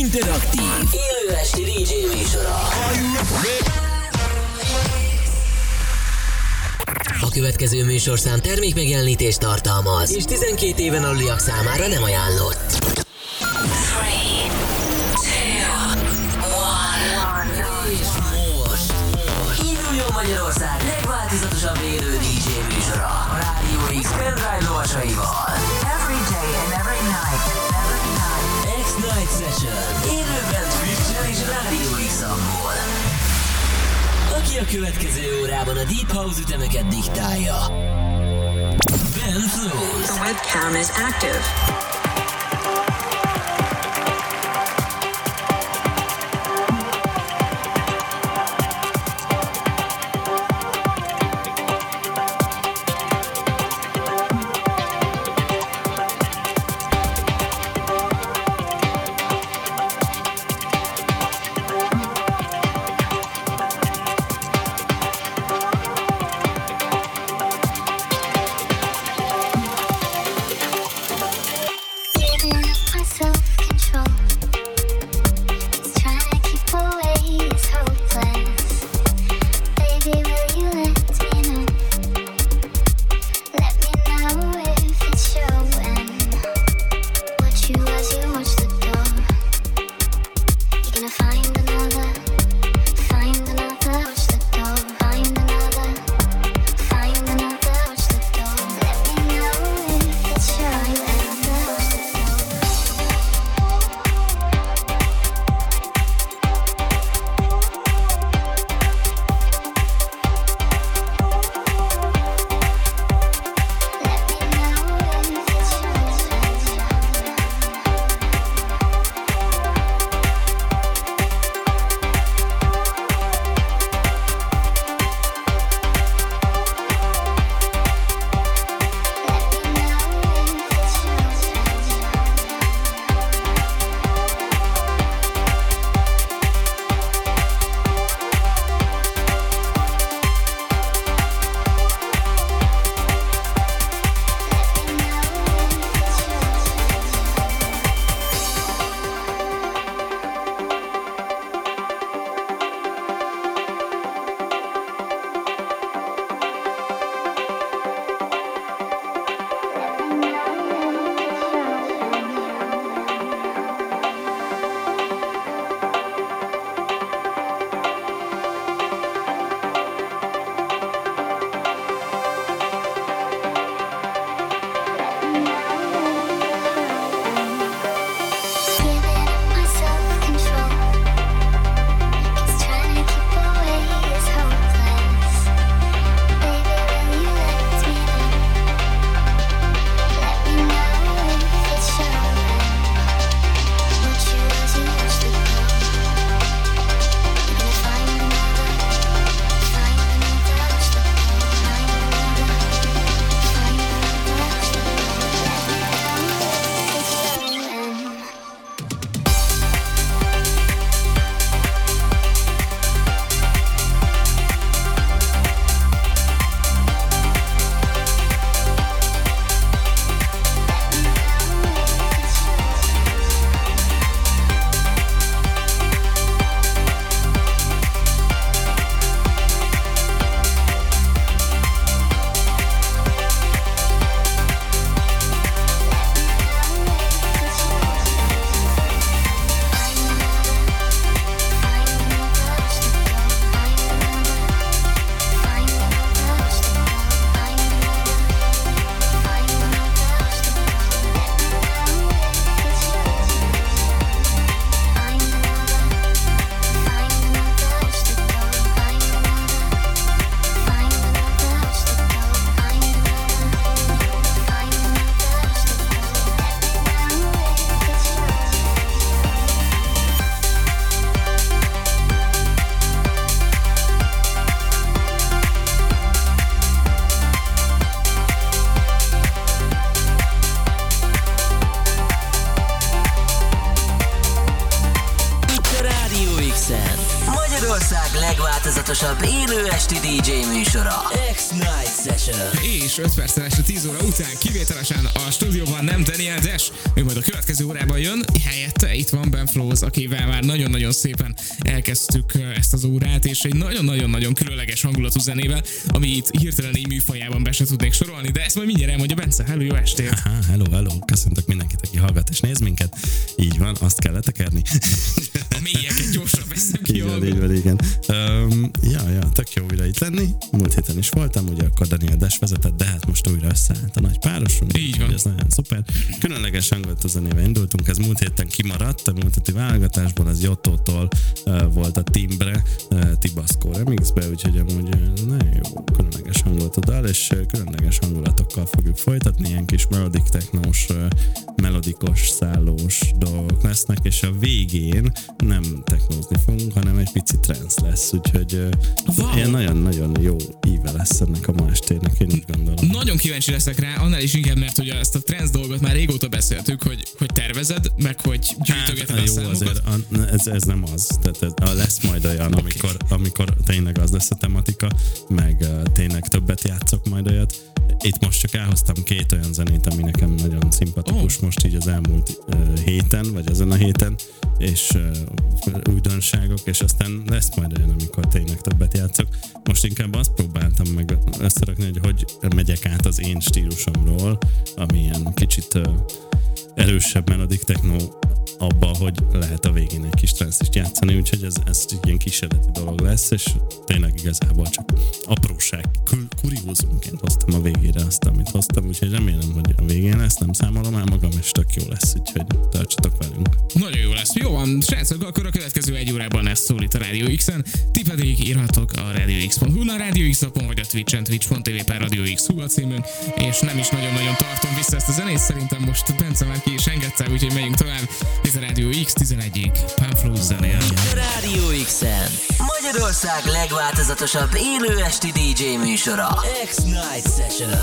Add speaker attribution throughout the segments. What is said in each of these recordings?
Speaker 1: interaktív, élő esti DJ műsora. A következő műsorszám termékmegjelenítést tartalmaz, és 12 éven aluliak számára nem ajánlott. 3, 2, 1. És most, most induljon Magyarország Session. Élőben Twitch-en és Rádió x Aki a következő órában a Deep House ütemeket diktálja. Ben Flows.
Speaker 2: The webcam is active.
Speaker 3: És egy nagyon-nagyon-nagyon különleges hangulatú zenével, ami itt hirtelen így műfajában be se tudnék sorolni, de ezt majd mindjárt elmondja Bence. Hello, jó estét!
Speaker 4: Aha, hello, hello, köszöntök mindenkit, aki hallgat és néz minket. Így van, azt kell letekerni.
Speaker 3: A mélyeket gyorsan veszem ki.
Speaker 4: így van, így van, igen. Um, ja, ja, tök jó újra itt lenni. Múlt héten is voltam, ugye akkor Daniel Des vezetett, de hát most újra összeállt Különleges hangulatú zenével indultunk, ez múlt héten kimaradt, a múlt heti válogatásból, az Jottótól uh, volt a Timbre, Tibasco remixbe, úgyhogy amúgy nagyon jó, különleges hangulatú dal, és uh, különleges hangulatokkal fogjuk folytatni, ilyen kis melodic technós, melodikos, szállós dolgok lesznek, és a végén nem technózni fogunk, hanem egy pici trance lesz, úgyhogy
Speaker 3: Wow.
Speaker 4: ilyen nagyon-nagyon jó íve lesz ennek a ma estének, én úgy gondolom.
Speaker 3: Nagyon kíváncsi leszek rá, annál is inkább, mert ugye ezt a trends dolgot már régóta beszéltük, hogy, hogy tervezed, meg hogy gyűjtögeted
Speaker 4: Hát,
Speaker 3: a
Speaker 4: jó,
Speaker 3: számokat.
Speaker 4: azért a, ez, ez nem az. Tehát a, lesz majd olyan, amikor, amikor tényleg az lesz a tematika, meg uh, tényleg többet játszok majd olyat. Itt most csak elhoztam két olyan zenét, ami nekem nagyon szimpatikus
Speaker 3: Ó.
Speaker 4: most így az elmúlt uh, héten, vagy ezen a héten, és uh, újdonságok, és aztán lesz majd olyan, amikor tényleg többet játszok. Most inkább azt próbáltam meg összerakni, hogy hogy megyek át az én stílusomról, ami ilyen kicsit uh, erősebb melodic techno abba, hogy lehet a végén egy kis trance is játszani, úgyhogy ez, ez egy ilyen kísérleti dolog lesz, és tényleg igazából csak apróság, kur- kuriózumként hoztam a végére azt, amit hoztam, úgyhogy remélem, hogy a végén lesz, nem számolom el magam, és tök jó lesz, úgyhogy tartsatok velünk.
Speaker 3: Nagyon jó lesz. Jó van, srácok, akkor a következő egy órában ez szól itt a Radio X-en. Ti pedig írhatok a radiox.hu, a Radio X vagy a Twitch-en, twitch.tv per Radio X címünk, és nem is nagyon-nagyon tartom vissza ezt a zenét, szerintem most Bence már is engedte, úgyhogy megyünk tovább. Ez a Radio X 11-ig, Pamflus zenél.
Speaker 1: Rádió X-en. Magyarország legváltozatosabb élő esti DJ műsora. X-Night Session.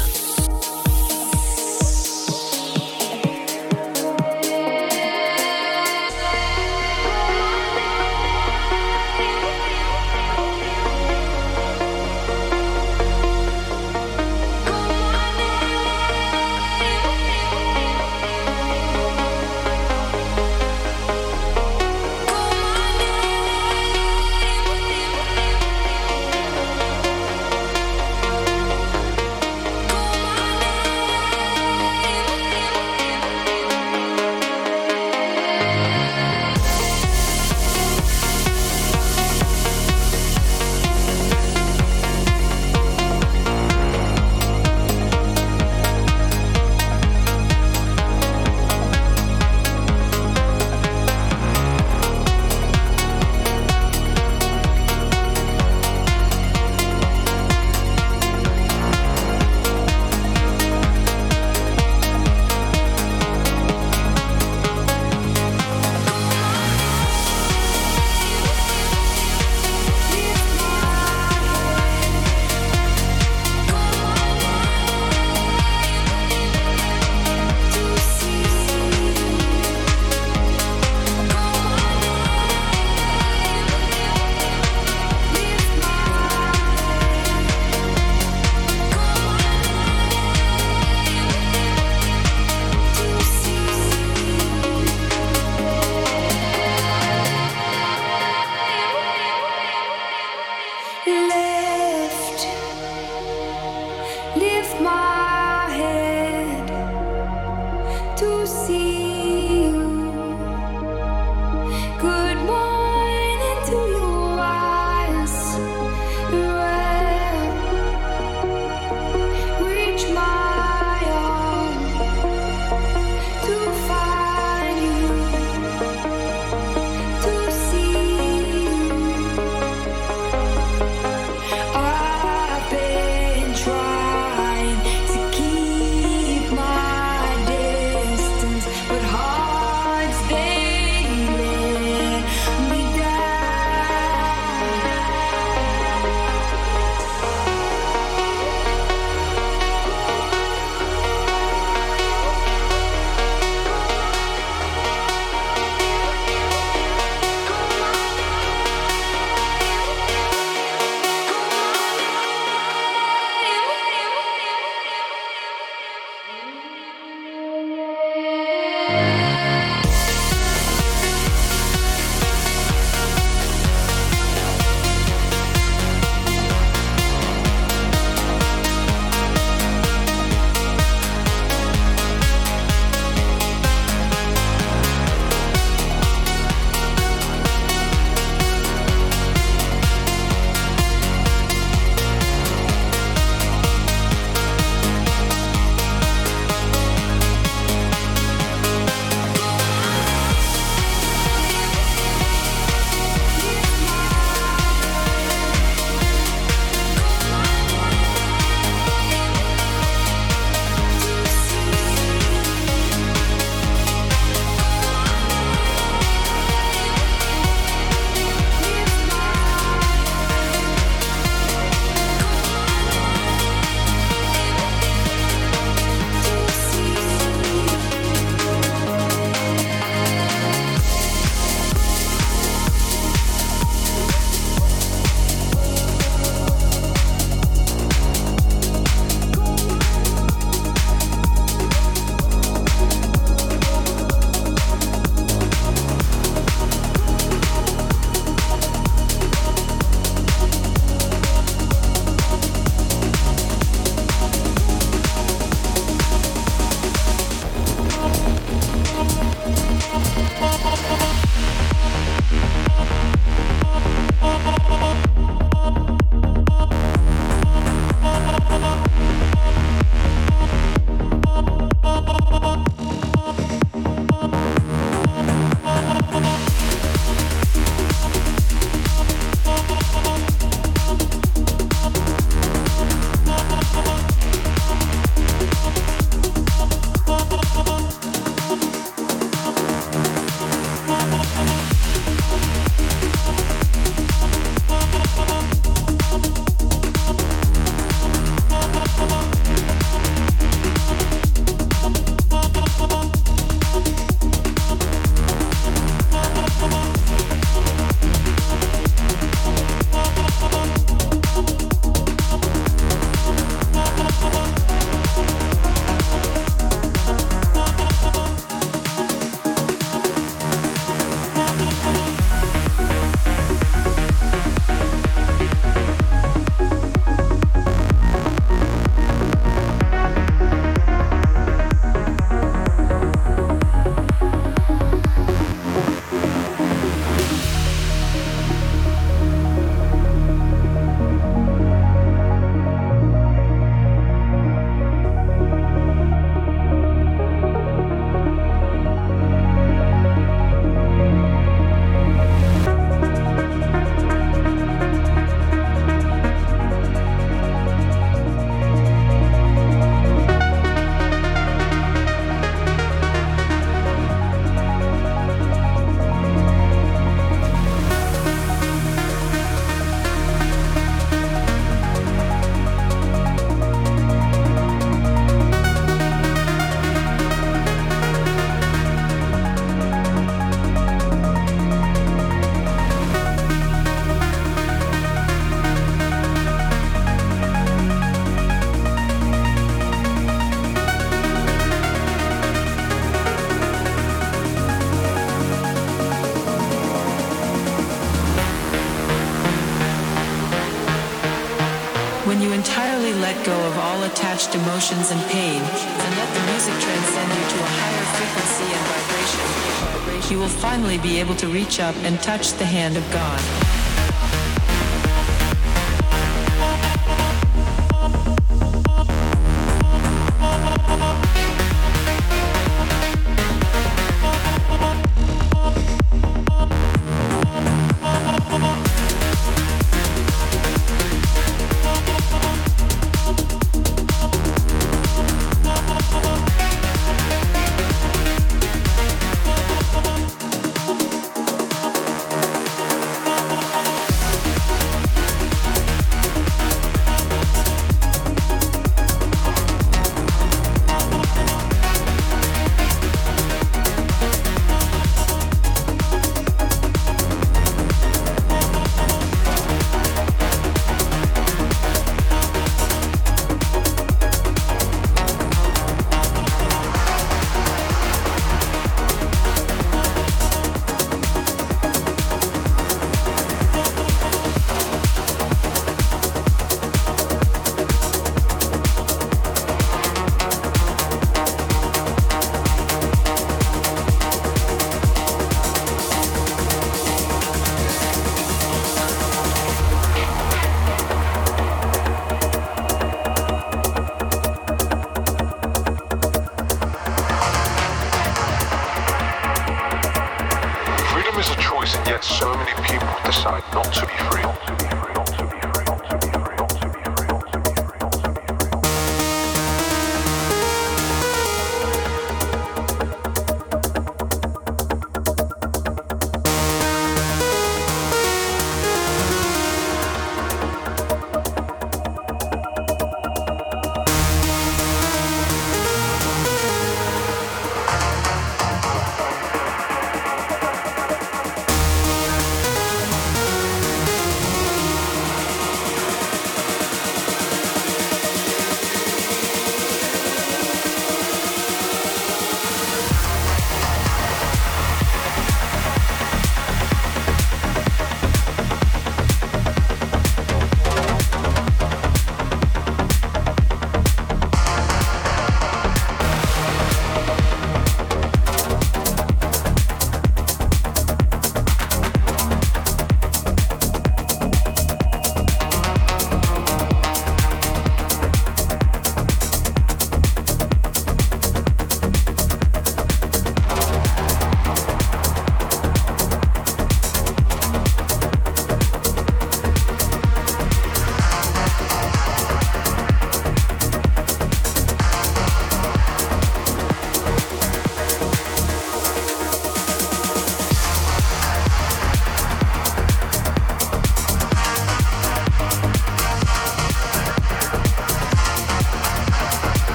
Speaker 5: be able to reach up and touch the hand of God.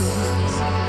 Speaker 6: love.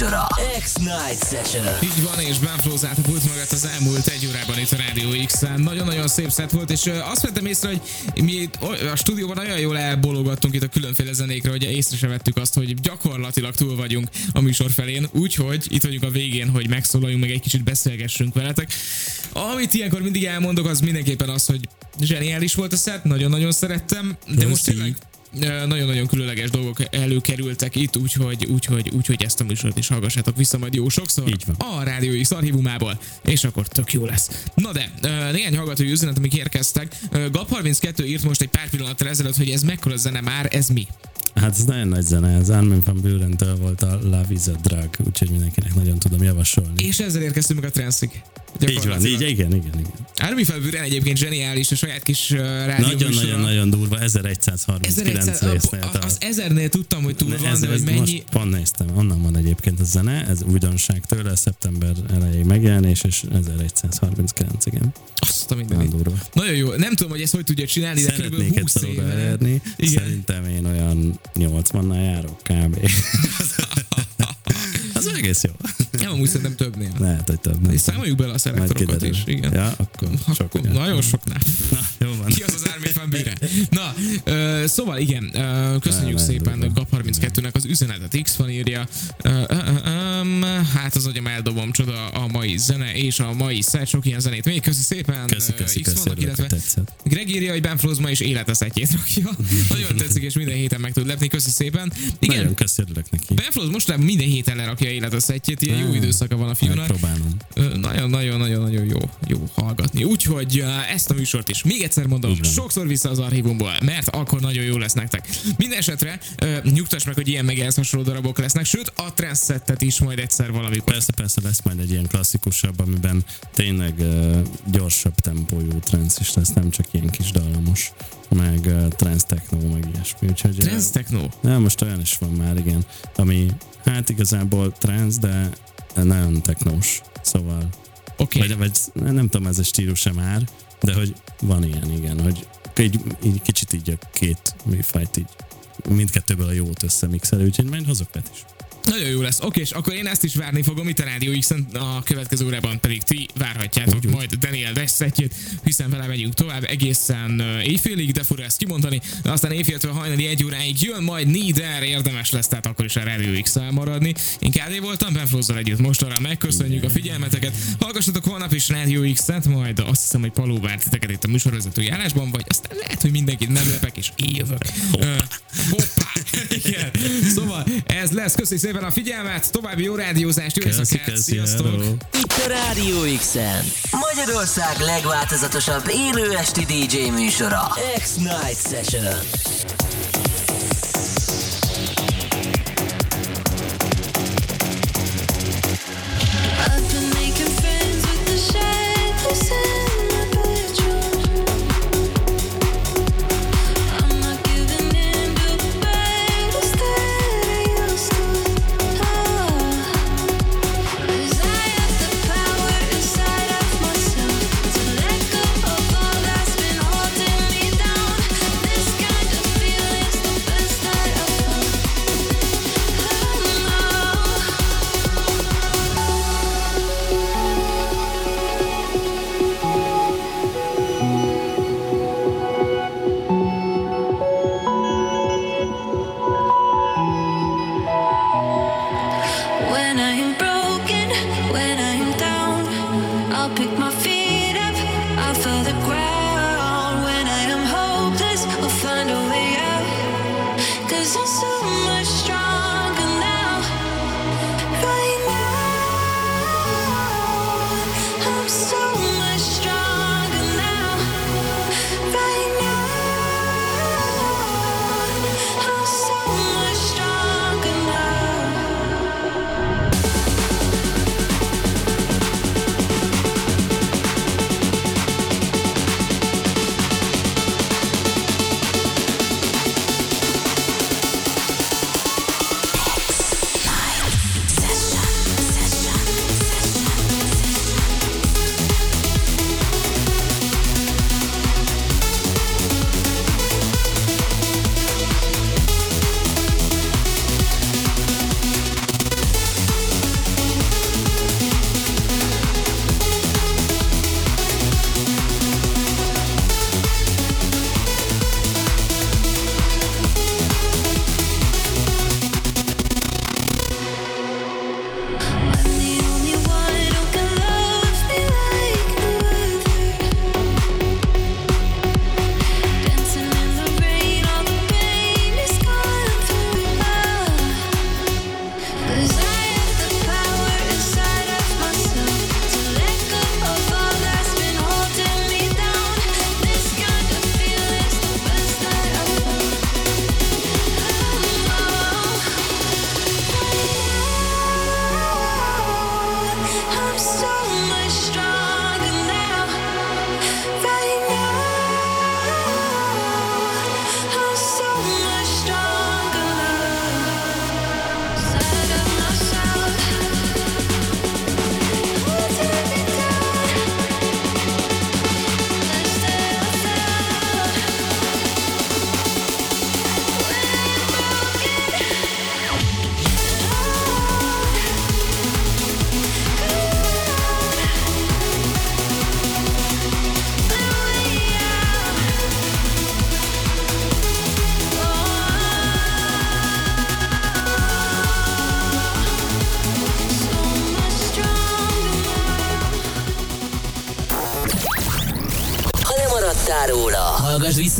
Speaker 1: műsora. X-Night Session.
Speaker 3: Így van, és bánflóz a pult mögött az elmúlt egy órában itt a Rádió x -en. Nagyon-nagyon szép szett volt, és azt vettem észre, hogy mi a stúdióban nagyon jól elbologattunk itt a különféle zenékre, hogy észre sem vettük azt, hogy gyakorlatilag túl vagyunk a műsor felén, úgyhogy itt vagyunk a végén, hogy megszólaljunk, meg egy kicsit beszélgessünk veletek. Amit ilyenkor mindig elmondok, az mindenképpen az, hogy zseniális volt a szett, nagyon-nagyon szerettem, de most tényleg nagyon-nagyon különleges dolgok előkerültek itt, úgyhogy, úgyhogy, úgyhogy ezt a műsort is hallgassátok vissza majd jó sokszor
Speaker 4: Így van.
Speaker 3: a Rádió X archívumából, és akkor tök jó lesz. Na de, néhány hallgatói üzenet, amik érkeztek. Ö, Gap32 írt most egy pár pillanattal ezelőtt, hogy ez mekkora zene már, ez mi?
Speaker 4: Hát ez nagyon nagy zene, az Armin van Buren-től volt a Love is a Drug, úgyhogy mindenkinek nagyon tudom javasolni.
Speaker 3: És ezzel érkeztünk meg a transzig.
Speaker 4: Így van, így, igen, igen, igen.
Speaker 3: Armin van Buren egyébként zseniális, a saját kis rádió
Speaker 4: Nagyon-nagyon-nagyon durva, 1139 résznél
Speaker 3: az,
Speaker 4: tart.
Speaker 3: az ezernél tudtam, hogy túl van, de hogy mennyi...
Speaker 4: Most pont néztem, onnan van egyébként a zene, ez újdonság tőle, szeptember elejé megjelenés, és 1139, igen.
Speaker 3: Azt a
Speaker 4: Nagyon
Speaker 3: mindenit.
Speaker 4: durva.
Speaker 3: Nagyon jó. Nem tudom, hogy ezt hogy tudja csinálni, de kb.
Speaker 4: Szeretnék
Speaker 3: 20
Speaker 4: egyszer
Speaker 3: éve.
Speaker 4: oda elérni,
Speaker 3: Igen.
Speaker 4: szerintem én olyan 80-nal járok kb. az egész jó.
Speaker 3: Nem, amúgy szerintem többnél.
Speaker 4: Lehet, hogy több. nem
Speaker 3: És számoljuk bele a
Speaker 4: kiderül.
Speaker 3: is. Igen.
Speaker 4: Ja, akkor sok.
Speaker 3: Akkor nagyon soknál.
Speaker 4: Na, jó van.
Speaker 3: Ki az az Van Buren? Na, ö, szóval igen, ö, köszönjük szépen
Speaker 4: durva.
Speaker 3: GAP32-nek az üzenetet. X van írja. Ö, ö, ö, öm, hát az agyam eldobom, csoda a mai zene és a mai szert, sok ilyen zenét. Még köszi szépen.
Speaker 4: Köszi,
Speaker 3: Ö,
Speaker 4: köszi,
Speaker 3: X vannak, illetve. Greg írja, hogy Ben Flows ma is életeszetjét rakja. Nagyon tetszik, és minden héten meg tud lepni. Köszi szépen. Igen,
Speaker 4: Nagyon köszi, neki.
Speaker 3: Ben Flows mostanában minden héten lerakja életeszetjét, ilyen jó időszaka van a fiúnak.
Speaker 4: Megpróbálom.
Speaker 3: Ö, Nagyon-nagyon-nagyon jó, jó hallgatni. Úgyhogy ö, ezt a műsort is még egyszer mondom,
Speaker 4: van.
Speaker 3: Sokszor vissza az archívumból, mert akkor nagyon jó lesz nektek. Minden esetre ö, nyugtass meg, hogy ilyen meg ehhez hasonló darabok lesznek, sőt a trendsettet is majd egyszer valamikor.
Speaker 4: Persze, persze lesz majd egy ilyen klasszikusabb, amiben tényleg uh, gyorsabb tempójú trance is lesz, nem csak ilyen kis dallamos, meg uh, trance techno, meg ilyesmi. Úgyhogy, uh,
Speaker 3: Trance techno.
Speaker 4: Nem, most olyan is van már, igen, ami hát igazából trance, de nagyon technós, szóval
Speaker 3: Oké.
Speaker 4: Vagy, vagy nem tudom, ez a stílus sem már, de hogy van ilyen, igen, hogy így, így kicsit így a két műfajt így mindkettőből a jót összemixelő, úgyhogy majd hozok is.
Speaker 3: Nagyon jó lesz. Oké, és akkor én ezt is várni fogom itt a Rádió x a következő órában pedig ti várhatjátok
Speaker 4: Úgy,
Speaker 3: majd Daniel Dessetjét, hiszen vele megyünk tovább egészen éjfélig, de fura ezt kimondani, de aztán éjféltől hajnali egy óráig jön, majd Nieder érdemes lesz, tehát akkor is a Rádió x maradni. Én KD voltam, Ben Flozzal együtt most arra megköszönjük a figyelmeteket. Hallgassatok holnap is Rádió X-et, majd azt hiszem, hogy Paló vár titeket itt a műsorvezetői állásban, vagy aztán lehet, hogy mindenkit meglepek, és így jövök. Ö, Hoppá! Ez lesz. Köszönjük szépen a figyelmet, további jó rádiózást, jó
Speaker 4: Köszi,
Speaker 3: éjszakát,
Speaker 4: köszi,
Speaker 3: sziasztok!
Speaker 4: hello.
Speaker 6: Itt a Rádió X-en. Magyarország legváltozatosabb élő esti DJ műsora. X-Night Session.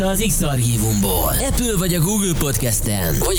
Speaker 7: Vissza az X-Archívumból. Apple vagy a Google Podcast-en, vagy a